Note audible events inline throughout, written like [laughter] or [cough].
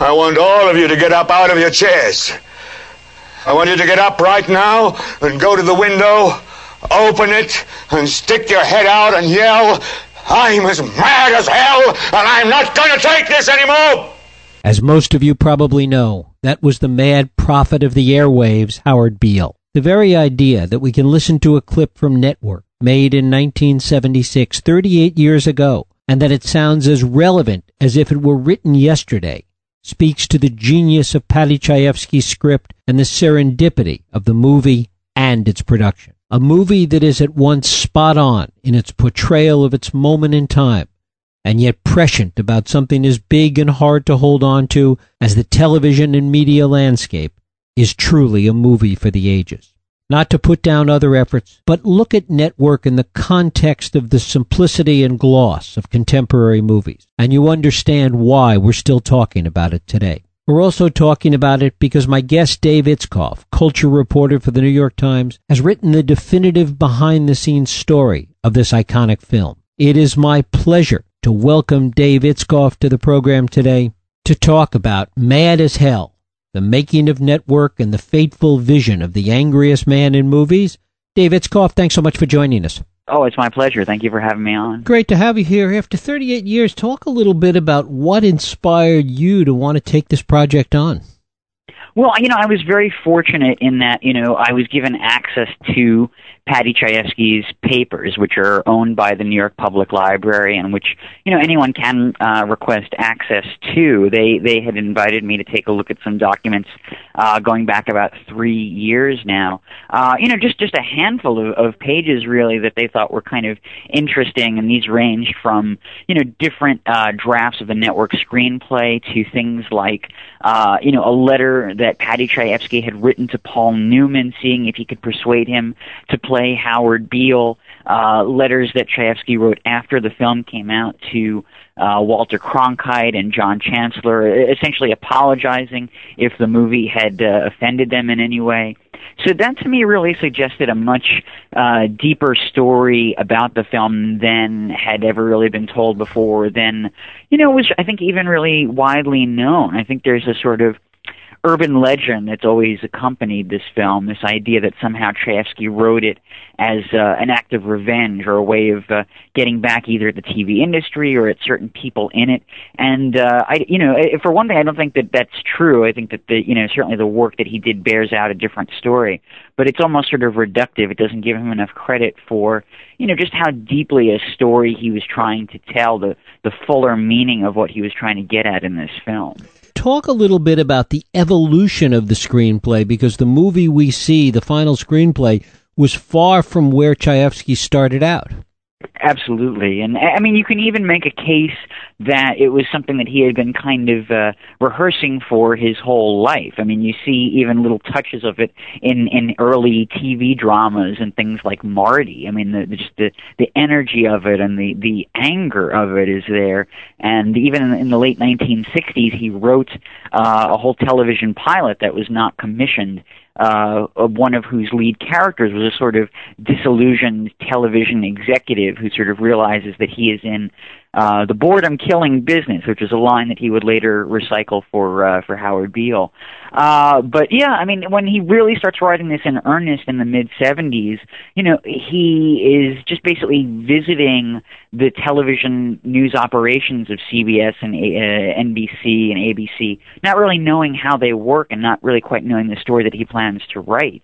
I want all of you to get up out of your chairs. I want you to get up right now and go to the window, open it, and stick your head out and yell, I'm as mad as hell, and I'm not going to take this anymore! As most of you probably know, that was the mad prophet of the airwaves, Howard Beale. The very idea that we can listen to a clip from Network made in 1976, 38 years ago, and that it sounds as relevant as if it were written yesterday, speaks to the genius of Paddy Chayefsky's script and the serendipity of the movie and its production. A movie that is at once spot on in its portrayal of its moment in time, and yet prescient about something as big and hard to hold on to as the television and media landscape, is truly a movie for the ages not to put down other efforts, but look at network in the context of the simplicity and gloss of contemporary movies, and you understand why we're still talking about it today. We're also talking about it because my guest Dave Itzkoff, culture reporter for the New York Times, has written the definitive behind the scenes story of this iconic film. It is my pleasure to welcome Dave Itzkoff to the program today to talk about Mad as Hell, the Making of Network, and the Fateful Vision of the Angriest Man in Movies. Dave Itzkoff, thanks so much for joining us. Oh, it's my pleasure. Thank you for having me on. Great to have you here. After 38 years, talk a little bit about what inspired you to want to take this project on. Well, you know, I was very fortunate in that, you know, I was given access to Paddy Chayefsky's papers, which are owned by the New York Public Library and which you know anyone can uh, request access to. They they had invited me to take a look at some documents uh, going back about three years now. Uh, you know, just just a handful of, of pages really that they thought were kind of interesting, and these ranged from you know different uh, drafts of the network screenplay to things like uh, you know a letter that Paddy Chayefsky had written to Paul Newman, seeing if he could persuade him to play play Howard Beale, uh, letters that Chayefsky wrote after the film came out to uh, Walter Cronkite and John Chancellor, essentially apologizing if the movie had uh, offended them in any way. So that to me really suggested a much uh, deeper story about the film than had ever really been told before. Than you know was I think even really widely known. I think there's a sort of urban legend that's always accompanied this film. This idea that somehow Chayefsky wrote it as uh, an act of revenge or a way of uh, getting back either at the TV industry or at certain people in it. And uh, I, you know, for one thing, I don't think that that's true. I think that the, you know, certainly the work that he did bears out a different story. But it's almost sort of reductive. It doesn't give him enough credit for, you know, just how deeply a story he was trying to tell, the the fuller meaning of what he was trying to get at in this film talk a little bit about the evolution of the screenplay because the movie we see, the final screenplay, was far from where Chayefsky started out. Absolutely, and I mean, you can even make a case that it was something that he had been kind of uh, rehearsing for his whole life. I mean, you see even little touches of it in in early TV dramas and things like Marty. I mean, the, the just the the energy of it and the the anger of it is there. And even in, in the late 1960s, he wrote uh, a whole television pilot that was not commissioned uh, one of whose lead characters was a sort of disillusioned television executive who sort of realizes that he is in uh, the boredom killing business, which is a line that he would later recycle for uh, for Howard Beale. Uh, but yeah, I mean, when he really starts writing this in earnest in the mid '70s, you know, he is just basically visiting the television news operations of CBS and uh, NBC and ABC, not really knowing how they work and not really quite knowing the story that he plans to write.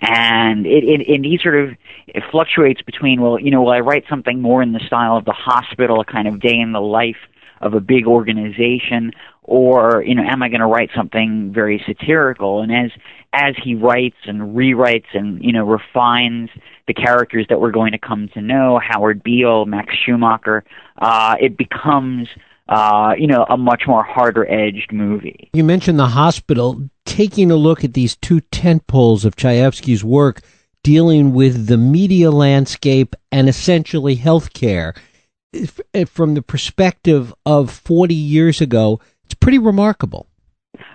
And it, it, it he sort of it fluctuates between, well, you know, will I write something more in the style of the hospital, a kind of day in the life of a big organization, or you know, am I going to write something very satirical? And as as he writes and rewrites and you know refines the characters that we're going to come to know, Howard Beale, Max Schumacher, uh, it becomes uh, you know, a much more harder edged movie. You mentioned the hospital. Taking a look at these two tent poles of Chayefsky's work dealing with the media landscape and essentially healthcare from the perspective of 40 years ago, it's pretty remarkable.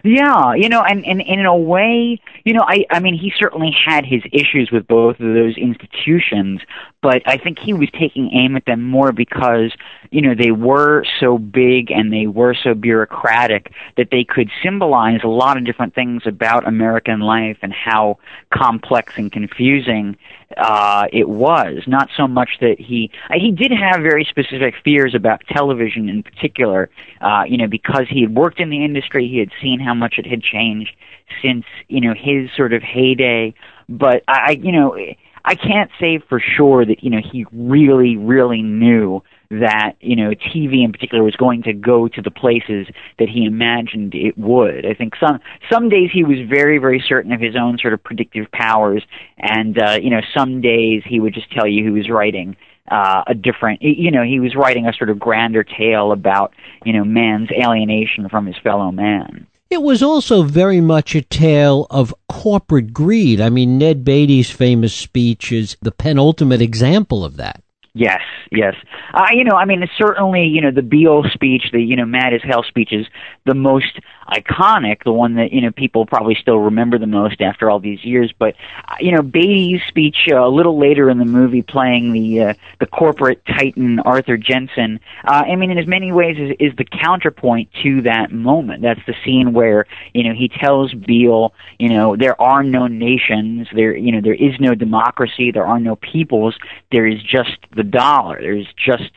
Yeah, you know, and, and, and in a way, you know, I, I mean, he certainly had his issues with both of those institutions, but I think he was taking aim at them more because, you know, they were so big and they were so bureaucratic that they could symbolize a lot of different things about American life and how complex and confusing uh, it was. Not so much that he he did have very specific fears about television in particular. Uh, you know, because he had worked in the industry, he had seen how much it had changed since you know his sort of heyday. But I, you know, I can't say for sure that you know he really, really knew that you know TV in particular was going to go to the places that he imagined it would. I think some some days he was very very certain of his own sort of predictive powers, and uh, you know some days he would just tell you he was writing uh, a different, you know, he was writing a sort of grander tale about, you know, man's alienation from his fellow man. It was also very much a tale of corporate greed. I mean, Ned Beatty's famous speech is the penultimate example of that. Yes, yes. Uh, you know, I mean, certainly, you know, the Beale speech, the, you know, mad as hell speech is the most iconic, the one that, you know, people probably still remember the most after all these years. But, uh, you know, Beatty's speech uh, a little later in the movie playing the, uh, the corporate titan Arthur Jensen, uh, I mean, in as many ways is, is the counterpoint to that moment. That's the scene where, you know, he tells Beale, you know, there are no nations, there, you know, there is no democracy, there are no peoples, there is just the dollar. There's just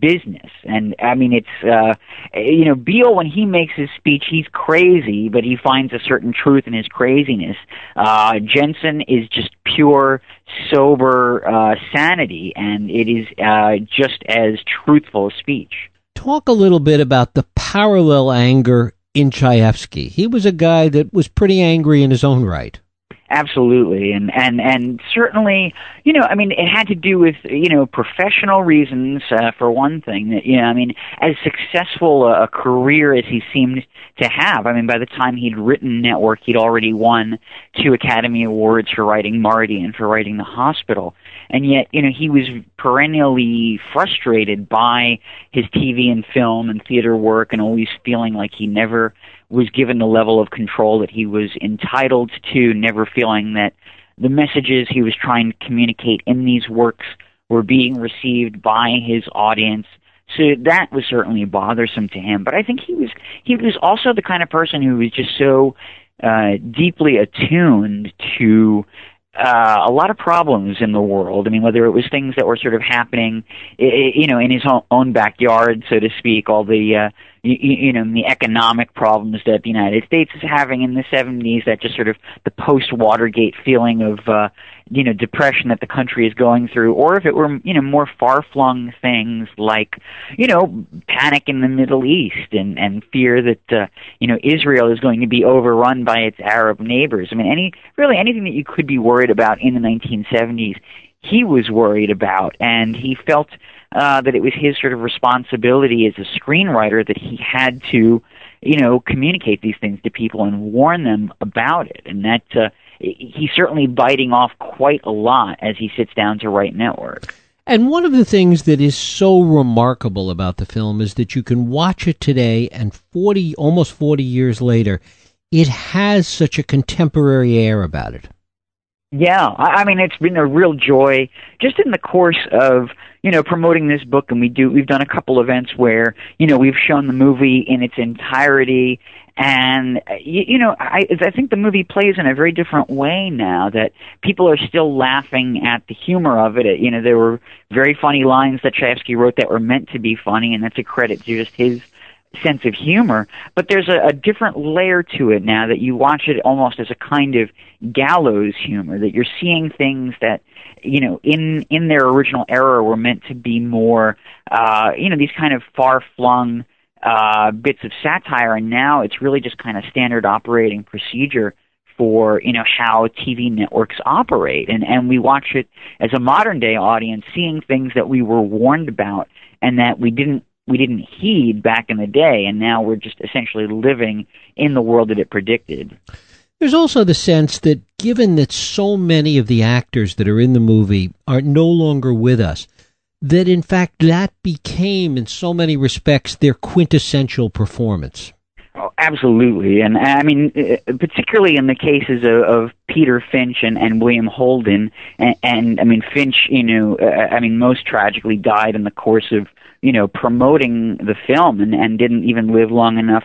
business and i mean it's uh you know beale when he makes his speech he's crazy but he finds a certain truth in his craziness uh jensen is just pure sober uh sanity and it is uh just as truthful a speech talk a little bit about the parallel anger in Chayefsky. He was a guy that was pretty angry in his own right. Absolutely, and and and certainly, you know, I mean, it had to do with you know professional reasons uh, for one thing. That you know, I mean, as successful a, a career as he seemed to have, I mean, by the time he'd written Network, he'd already won two Academy Awards for writing Marty and for writing The Hospital, and yet, you know, he was perennially frustrated by his TV and film and theater work, and always feeling like he never was given the level of control that he was entitled to, never feeling that the messages he was trying to communicate in these works were being received by his audience. So that was certainly bothersome to him. But I think he was he was also the kind of person who was just so uh, deeply attuned to uh, a lot of problems in the world. I mean, whether it was things that were sort of happening, you know, in his own backyard, so to speak, all the uh, you, you know the economic problems that the United States is having in the 70s, that just sort of the post Watergate feeling of uh, you know depression that the country is going through, or if it were you know more far flung things like you know panic in the Middle East and and fear that uh, you know Israel is going to be overrun by its Arab neighbors. I mean, any really anything that you could be worried about in the 1970s he was worried about, and he felt uh, that it was his sort of responsibility as a screenwriter that he had to, you know, communicate these things to people and warn them about it, and that uh, he's certainly biting off quite a lot as he sits down to write Network. And one of the things that is so remarkable about the film is that you can watch it today and 40, almost 40 years later, it has such a contemporary air about it. Yeah, I mean, it's been a real joy just in the course of you know promoting this book, and we do we've done a couple events where you know we've shown the movie in its entirety, and you, you know I I think the movie plays in a very different way now that people are still laughing at the humor of it. You know, there were very funny lines that Chayefsky wrote that were meant to be funny, and that's a credit to just his sense of humor, but there's a, a different layer to it now that you watch it almost as a kind of gallows humor that you're seeing things that you know in in their original era were meant to be more uh you know these kind of far flung uh bits of satire and now it's really just kind of standard operating procedure for you know how TV networks operate. And and we watch it as a modern day audience seeing things that we were warned about and that we didn't we didn't heed back in the day, and now we're just essentially living in the world that it predicted. There's also the sense that given that so many of the actors that are in the movie are no longer with us, that in fact that became, in so many respects, their quintessential performance. Oh, absolutely, and I mean, uh, particularly in the cases of, of Peter Finch and, and William Holden, and, and I mean Finch, you know, uh, I mean, most tragically died in the course of you know, promoting the film and, and didn't even live long enough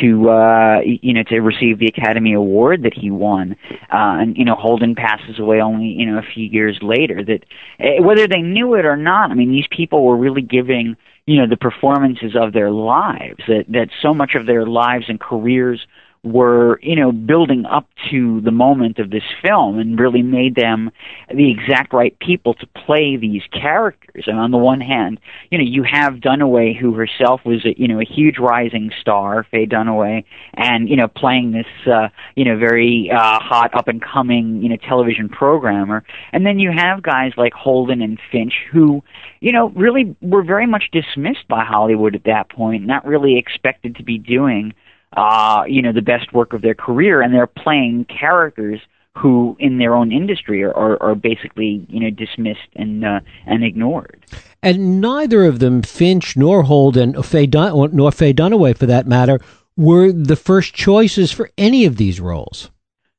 to uh you know to receive the academy award that he won. Uh and you know holden passes away only you know a few years later. That uh, whether they knew it or not i mean these people were really giving you know the performances of their lives that that so much of their lives and careers were, you know, building up to the moment of this film and really made them the exact right people to play these characters. And on the one hand, you know, you have Dunaway, who herself was, a, you know, a huge rising star, Faye Dunaway, and, you know, playing this, uh, you know, very uh, hot up and coming, you know, television programmer. And then you have guys like Holden and Finch who, you know, really were very much dismissed by Hollywood at that point, not really expected to be doing uh, you know, the best work of their career, and they're playing characters who, in their own industry, are, are, are basically, you know, dismissed and uh, and ignored. And neither of them, Finch nor Holden, Faye Dun- nor Faye Dunaway, for that matter, were the first choices for any of these roles.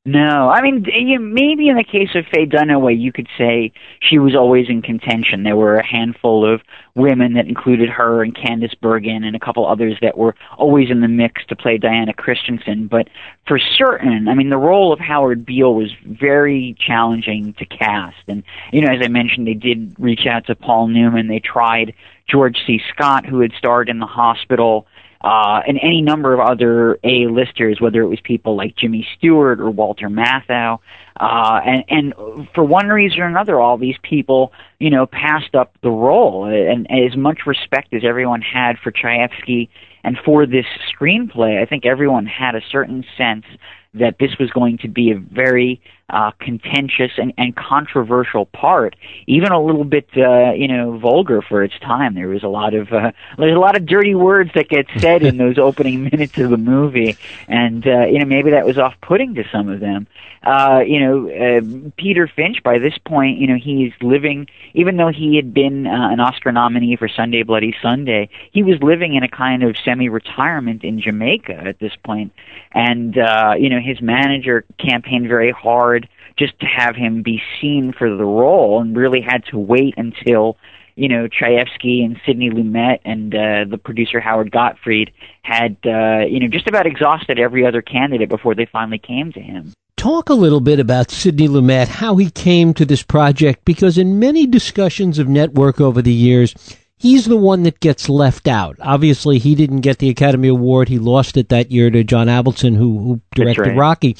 No, I mean maybe in the case of Faye Dunaway, you could say she was always in contention. There were a handful of women that included her and Candice Bergen and a couple others that were always in the mix to play Diana Christensen. But for certain, I mean, the role of Howard Beale was very challenging to cast. And you know, as I mentioned, they did reach out to Paul Newman. They tried George C. Scott, who had starred in The Hospital uh, and any number of other A-listers, whether it was people like Jimmy Stewart or Walter Matthau. Uh, and, and for one reason or another, all these people, you know, passed up the role. And, and as much respect as everyone had for Chayefsky and for this screenplay, I think everyone had a certain sense that this was going to be a very uh, contentious and, and controversial part, even a little bit, uh, you know, vulgar for its time. There was a lot of uh, there's a lot of dirty words that get said in those [laughs] opening minutes of the movie, and uh, you know maybe that was off-putting to some of them. Uh, you know, uh, Peter Finch by this point, you know, he's living, even though he had been uh, an Oscar nominee for Sunday Bloody Sunday, he was living in a kind of semi-retirement in Jamaica at this point, and uh, you know his manager campaigned very hard just to have him be seen for the role and really had to wait until you know Chayefsky and Sidney Lumet and uh, the producer Howard Gottfried had uh, you know just about exhausted every other candidate before they finally came to him. Talk a little bit about Sidney Lumet, how he came to this project, because in many discussions of network over the years, he's the one that gets left out. Obviously, he didn't get the Academy Award; he lost it that year to John Avildsen, who, who directed right. Rocky.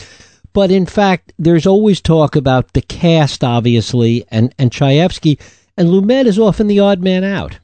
But in fact, there's always talk about the cast, obviously, and, and Chayefsky, and Lumet is often the odd man out.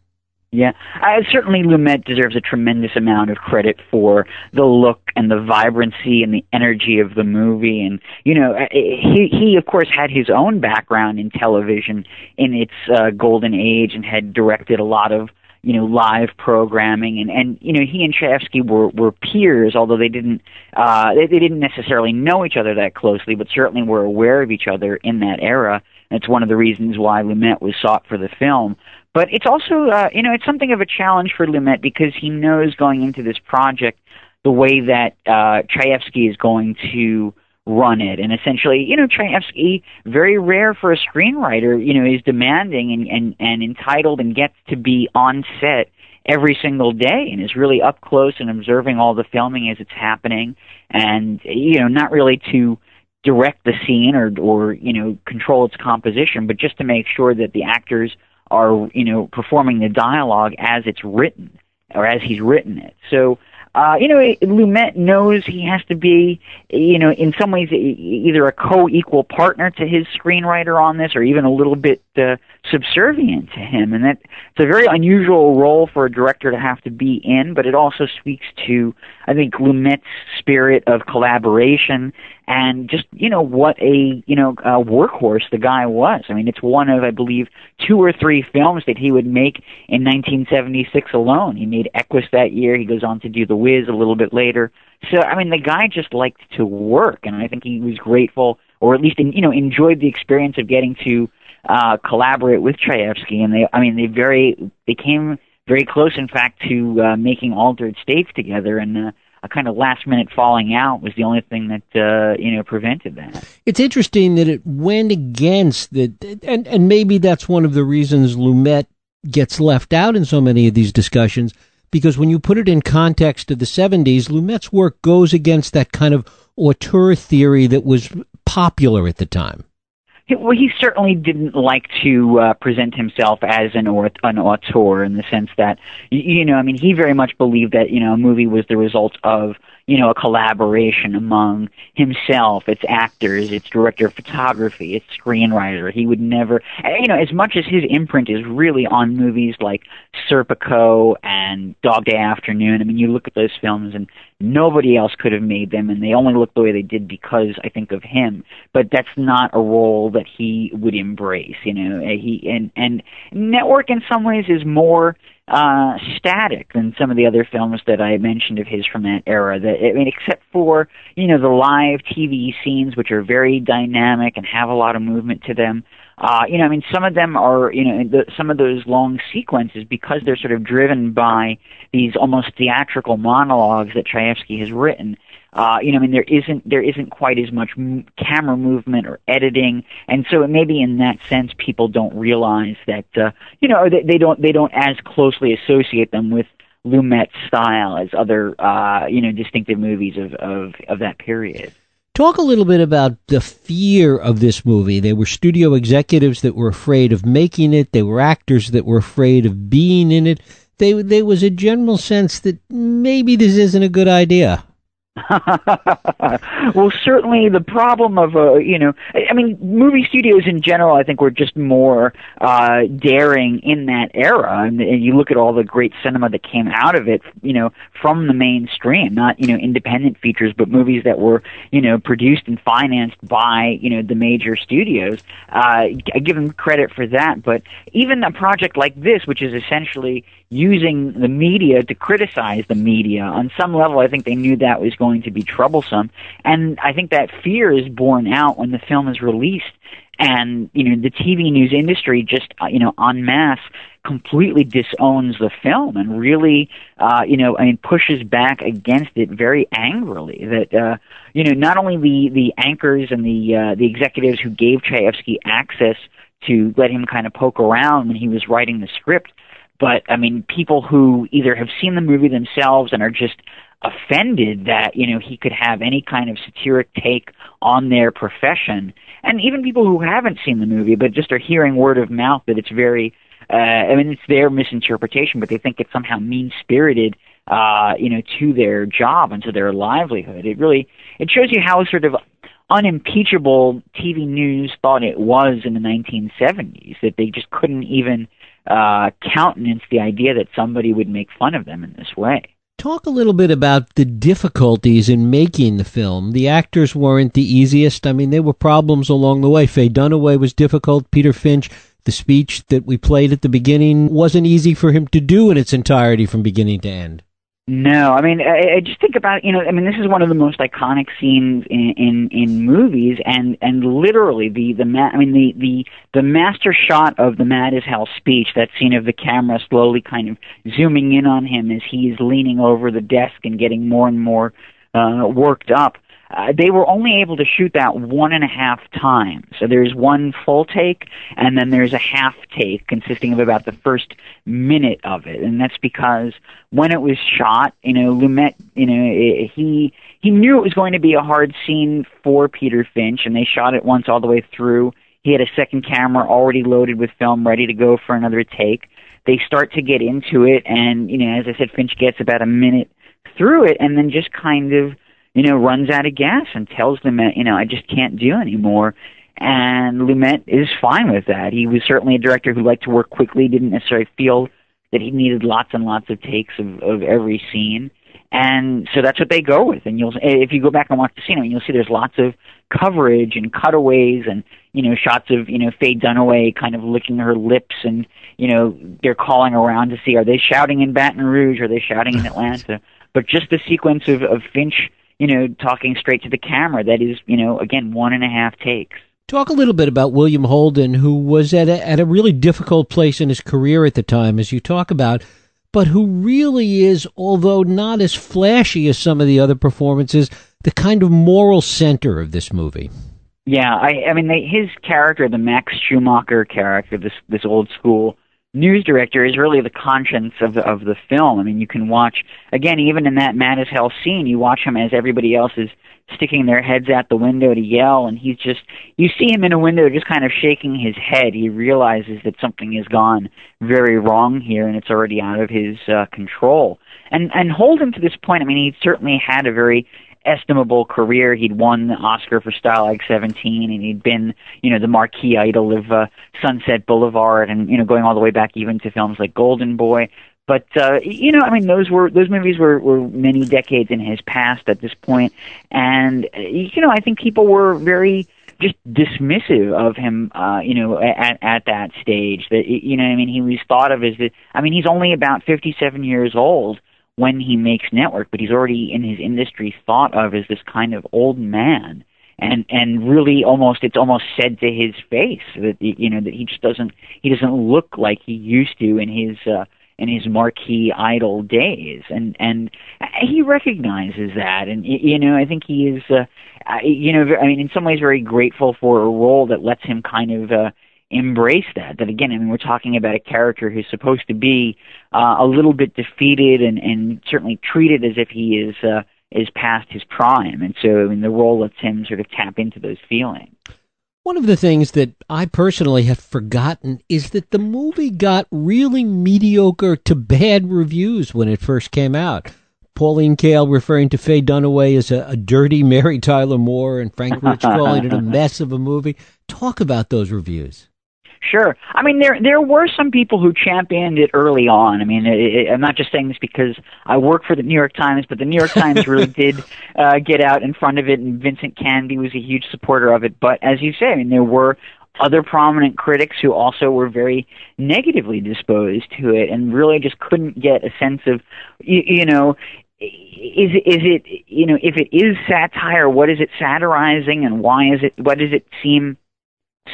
Yeah, uh, certainly Lumet deserves a tremendous amount of credit for the look and the vibrancy and the energy of the movie. And you know, uh, he he of course had his own background in television in its uh, golden age and had directed a lot of you know live programming. And and you know he and Chayefsky were were peers although they didn't uh they, they didn't necessarily know each other that closely but certainly were aware of each other in that era. And it's one of the reasons why Lumet was sought for the film but it's also, uh, you know, it's something of a challenge for Lumet because he knows going into this project the way that uh, Chayefsky is going to run it. And essentially, you know, Chayefsky, very rare for a screenwriter, you know, is demanding and, and, and entitled and gets to be on set every single day and is really up close and observing all the filming as it's happening and, you know, not really to direct the scene or, or, you know, control its composition, but just to make sure that the actors – are you know performing the dialogue as it's written or as he's written it. So uh, you know, Lumet knows he has to be, you know, in some ways either a co-equal partner to his screenwriter on this, or even a little bit uh, subservient to him, and that it's a very unusual role for a director to have to be in. But it also speaks to, I think, Lumet's spirit of collaboration and just you know what a you know a workhorse the guy was. I mean, it's one of I believe two or three films that he would make in 1976 alone. He made Equus that year. He goes on to do The Wiz a little bit later. So I mean, the guy just liked to work, and I think he was grateful, or at least you know enjoyed the experience of getting to uh, collaborate with Chayefsky. And they, I mean, they very they came very close, in fact, to uh, making Altered States together, and. Uh, a kind of last minute falling out was the only thing that uh, you know prevented that. It's interesting that it went against the, and and maybe that's one of the reasons Lumet gets left out in so many of these discussions because when you put it in context of the 70s, Lumet's work goes against that kind of auteur theory that was popular at the time. Well, he certainly didn't like to uh, present himself as an or- an auteur in the sense that, you know, I mean, he very much believed that you know a movie was the result of you know, a collaboration among himself, its actors, its director of photography, its screenwriter. He would never, you know, as much as his imprint is really on movies like Serpico and Dog Day Afternoon. I mean, you look at those films and nobody else could have made them, and they only look the way they did because I think of him. But that's not a role that he would embrace. You know, he and and Network in some ways is more uh, static than some of the other films that I mentioned of his from that era. That I mean, except for you know the live TV scenes, which are very dynamic and have a lot of movement to them. Uh, you know, I mean, some of them are, you know, the, some of those long sequences because they're sort of driven by these almost theatrical monologues that Chayefsky has written. Uh, you know, I mean, there isn't there isn't quite as much m- camera movement or editing, and so maybe in that sense, people don't realize that uh, you know they, they don't they don't as closely associate them with Lumet's style as other uh, you know distinctive movies of, of of that period. Talk a little bit about the fear of this movie. There were studio executives that were afraid of making it. There were actors that were afraid of being in it. They, there was a general sense that maybe this isn't a good idea. [laughs] well, certainly the problem of uh, you know, I mean, movie studios in general, I think were just more uh, daring in that era, and, and you look at all the great cinema that came out of it, you know, from the mainstream, not you know independent features, but movies that were you know produced and financed by you know the major studios. Uh, I give them credit for that, but even a project like this, which is essentially using the media to criticize the media. On some level, I think they knew that was going to be troublesome. And I think that fear is borne out when the film is released. And, you know, the TV news industry just, uh, you know, en masse completely disowns the film and really, uh, you know, I mean, pushes back against it very angrily. That, uh, you know, not only the, the anchors and the, uh, the executives who gave Chayefsky access to let him kind of poke around when he was writing the script, but I mean, people who either have seen the movie themselves and are just offended that you know he could have any kind of satiric take on their profession, and even people who haven't seen the movie but just are hearing word of mouth that it's very. Uh, I mean, it's their misinterpretation, but they think it's somehow mean spirited uh, you know, to their job and to their livelihood. It really it shows you how sort of unimpeachable TV news thought it was in the 1970s that they just couldn't even uh, countenance the idea that somebody would make fun of them in this way. Talk a little bit about the difficulties in making the film. The actors weren't the easiest. I mean, there were problems along the way. Faye Dunaway was difficult. Peter Finch, the speech that we played at the beginning wasn't easy for him to do in its entirety from beginning to end. No, I mean, I, I just think about you know, I mean, this is one of the most iconic scenes in in, in movies, and and literally the the ma- I mean the the the master shot of the Mad as Hell speech, that scene of the camera slowly kind of zooming in on him as he's leaning over the desk and getting more and more uh, worked up uh, they were only able to shoot that one and a half times. So there's one full take, and then there's a half take consisting of about the first minute of it, and that's because when it was shot, you know, Lumet, you know, he he knew it was going to be a hard scene for Peter Finch, and they shot it once all the way through. He had a second camera already loaded with film, ready to go for another take. They start to get into it, and you know, as I said, Finch gets about a minute through it, and then just kind of you know, runs out of gas and tells them, you know, I just can't do anymore. And Lumet is fine with that. He was certainly a director who liked to work quickly, didn't necessarily feel that he needed lots and lots of takes of, of every scene. And so that's what they go with. And you'll, if you go back and watch the scene, I mean, you'll see there's lots of coverage and cutaways and, you know, shots of, you know, Faye Dunaway kind of licking her lips and, you know, they're calling around to see, are they shouting in Baton Rouge? Are they shouting in [laughs] Atlanta? but just the sequence of, of Finch you know, talking straight to the camera. That is, you know, again, one and a half takes. Talk a little bit about William Holden, who was at a, at a really difficult place in his career at the time, as you talk about, but who really is, although not as flashy as some of the other performances, the kind of moral center of this movie. Yeah, I, I mean, they, his character, the Max Schumacher character, this this old school news director is really the conscience of the, of the film. I mean, you can watch again, even in that mad as hell scene, you watch him as everybody else is sticking their heads out the window to yell, and he's just you see him in a window just kind of shaking his head. He realizes that something has gone very wrong here, and it's already out of his uh, control. And and Holden to this point, I mean, he certainly had a very estimable career. He'd won the Oscar for Stalag 17, and he'd been, you know, the marquee idol of uh, Sunset Boulevard, and you know, going all the way back even to films like Golden Boy. But uh, you know, I mean, those were those movies were were many decades in his past at this point. point, and uh, you know, I think people were very just dismissive of him, uh, you know, at at that stage. That you know, I mean, he was thought of as the. I mean, he's only about fifty-seven years old, when he makes network, but he's already in his industry thought of as this kind of old man. And and really, almost it's almost said to his face that you know that he just doesn't he doesn't look like he used to in his uh, in his marquee idol days, and and he recognizes that, and you know I think he is uh, you know I mean in some ways very grateful for a role that lets him kind of uh, embrace that. That again, I mean, we're talking about a character who's supposed to be uh, a little bit defeated and, and certainly treated as if he is uh, is past his prime, and so I mean, the role lets him sort of tap into those feelings. One of the things that I personally have forgotten is that the movie got really mediocre to bad reviews when it first came out. Pauline Kael referring to Faye Dunaway as a, a dirty Mary Tyler Moore and Frank Rich calling it a [laughs] mess of a movie. Talk about those reviews. Sure. I mean, there there were some people who championed it early on. I mean, it, it, I'm not just saying this because I work for the New York Times, but the New York Times really [laughs] did uh, get out in front of it, and Vincent Canby was a huge supporter of it. But as you say, I mean, there were other prominent critics who also were very negatively disposed to it, and really just couldn't get a sense of, you, you know, is is it you know if it is satire, what is it satirizing, and why is it? What does it seem?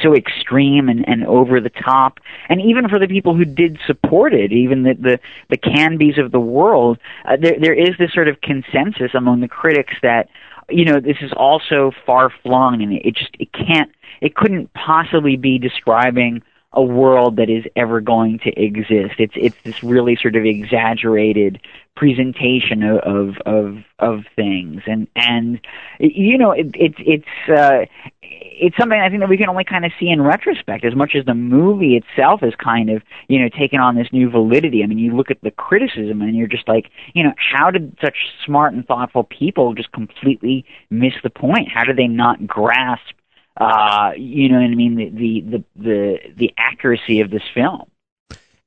So extreme and, and over the top. And even for the people who did support it, even the the, the Canbys of the world, uh, there there is this sort of consensus among the critics that you know this is also far flung and it just it can't it couldn't possibly be describing a world that is ever going to exist. It's it's this really sort of exaggerated presentation of of of, things, and and you know it, it's it's uh, it's something I think that we can only kind of see in retrospect. As much as the movie itself is kind of you know taken on this new validity. I mean, you look at the criticism and you're just like, you know, how did such smart and thoughtful people just completely miss the point? How did they not grasp uh, you know what I mean, the, the, the, the, the accuracy of this film.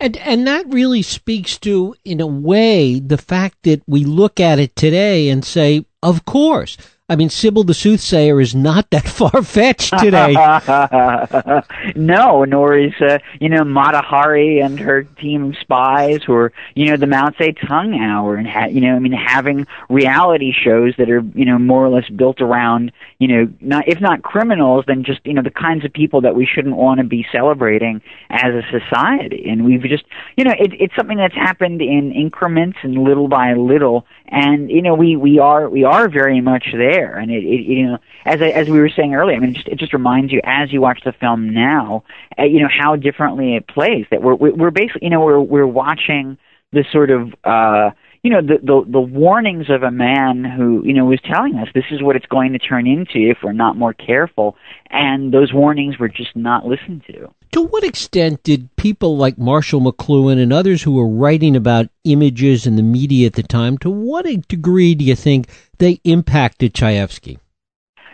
And and that really speaks to, in a way, the fact that we look at it today and say, of course. I mean, Sybil the Soothsayer is not that [laughs] far fetched today. [laughs] no, nor is uh, you know Mata Hari and her team of spies, or you know the Mao Zedong Hour, and ha- you know I mean having reality shows that are you know more or less built around you know not if not criminals, then just you know the kinds of people that we shouldn't want to be celebrating as a society. And we've just you know it, it's something that's happened in increments and little by little, and you know we we are we are very much there. And it, it you know, as I, as we were saying earlier, I mean, it just, it just reminds you as you watch the film now, uh, you know, how differently it plays. That we're we're basically, you know, we're we're watching the sort of. uh you know the, the the warnings of a man who you know was telling us this is what it's going to turn into if we're not more careful and those warnings were just not listened to to what extent did people like Marshall McLuhan and others who were writing about images in the media at the time, to what a degree do you think they impacted Chayefsky?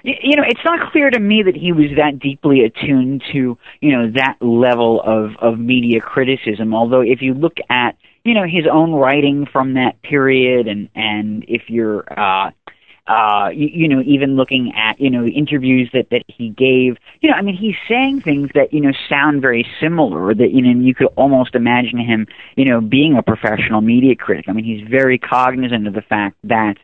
you know, it's not clear to me that he was that deeply attuned to, you know, that level of, of media criticism. Although if you look at, you know, his own writing from that period and, and if you're, uh, uh, you, you know, even looking at, you know, interviews that, that he gave, you know, I mean, he's saying things that, you know, sound very similar that, you know, you could almost imagine him, you know, being a professional media critic. I mean, he's very cognizant of the fact that,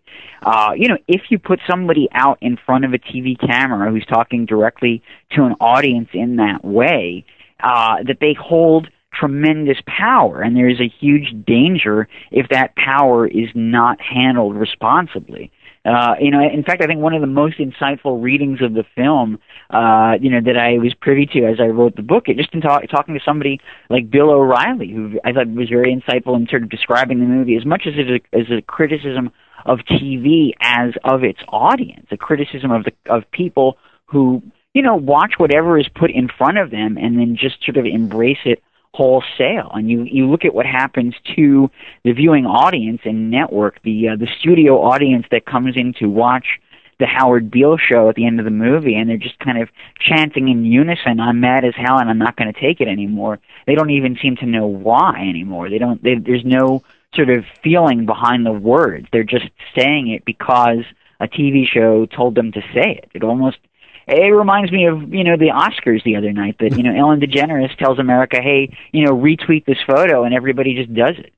uh, you know, if you put somebody out in front of a TV camera who's talking directly to an audience in that way, uh, that they hold tremendous power, and there is a huge danger if that power is not handled responsibly. Uh, you know, in fact, I think one of the most insightful readings of the film, uh, you know, that I was privy to as I wrote the book, it just in talk, talking to somebody like Bill O'Reilly, who I thought was very insightful in sort of describing the movie as much as it is a, as a criticism of TV as of its audience, a criticism of the of people who you know watch whatever is put in front of them and then just sort of embrace it wholesale. And you you look at what happens to the viewing audience and network, the uh, the studio audience that comes in to watch the Howard Beale show at the end of the movie, and they're just kind of chanting in unison, "I'm mad as hell, and I'm not going to take it anymore." They don't even seem to know why anymore. They don't. They, there's no sort of feeling behind the words. They're just saying it because a TV show told them to say it. It almost it reminds me of you know the Oscars the other night that you know Ellen DeGeneres tells America, hey, you know, retweet this photo, and everybody just does it.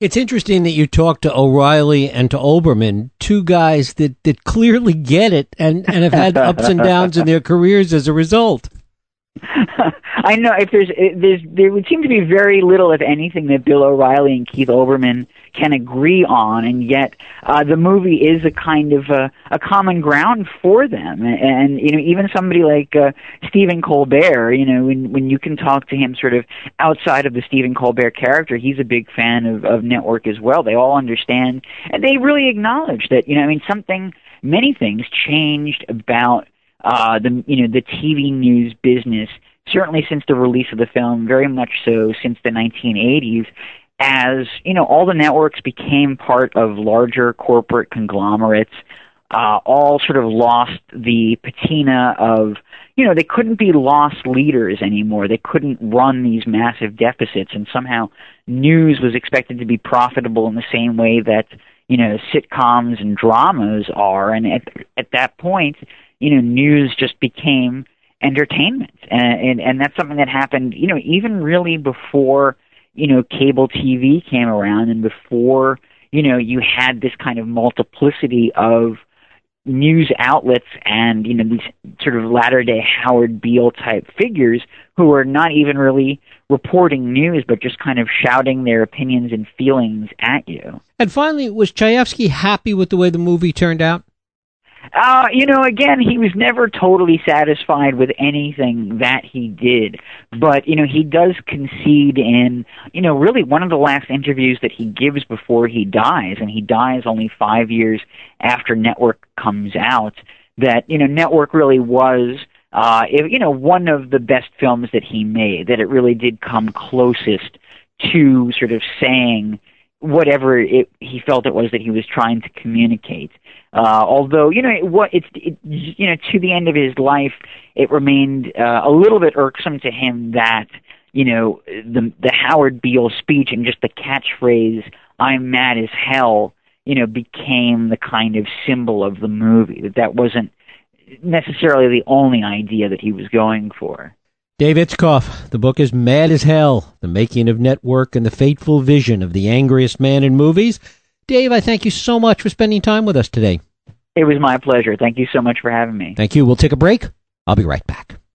It's interesting that you talk to O'Reilly and to Olbermann, two guys that, that clearly get it and, and have had ups and downs in their careers as a result. [laughs] I know if there's there's there would seem to be very little, if anything, that Bill O'Reilly and Keith Olbermann can agree on, and yet uh, the movie is a kind of a, a common ground for them. And, and you know, even somebody like uh, Stephen Colbert, you know, when when you can talk to him sort of outside of the Stephen Colbert character, he's a big fan of, of Network as well. They all understand, and they really acknowledge that. You know, I mean, something, many things changed about uh, the you know the TV news business certainly since the release of the film, very much so since the 1980s, as you know all the networks became part of larger corporate conglomerates. Uh, all sort of lost the patina of you know they couldn't be lost leaders anymore. They couldn't run these massive deficits, and somehow news was expected to be profitable in the same way that you know sitcoms and dramas are. And at at that point, you know, news just became entertainment, and, and and that's something that happened, you know, even really before you know cable TV came around, and before you know you had this kind of multiplicity of news outlets and you know these sort of latter day Howard Beale type figures who are not even really reporting news but just kind of shouting their opinions and feelings at you. And finally, was Chayefsky happy with the way the movie turned out? Uh, you know, again, he was never totally satisfied with anything that he did. But, you know, he does concede in, you know, really one of the last interviews that he gives before he dies, and he dies only five years after Network comes out, that, you know, Network really was, uh, it, you know, one of the best films that he made, that it really did come closest to sort of saying whatever it, he felt it was that he was trying to communicate. Uh, although you know it, what it's it, you know to the end of his life, it remained uh, a little bit irksome to him that you know, the the Howard Beale speech and just the catchphrase "I'm mad as hell," you know, became the kind of symbol of the movie. That that wasn't necessarily the only idea that he was going for. Dave Itzkoff, the book is Mad as Hell, The Making of Network and the Fateful Vision of the Angriest Man in Movies. Dave, I thank you so much for spending time with us today. It was my pleasure. Thank you so much for having me. Thank you. We'll take a break. I'll be right back.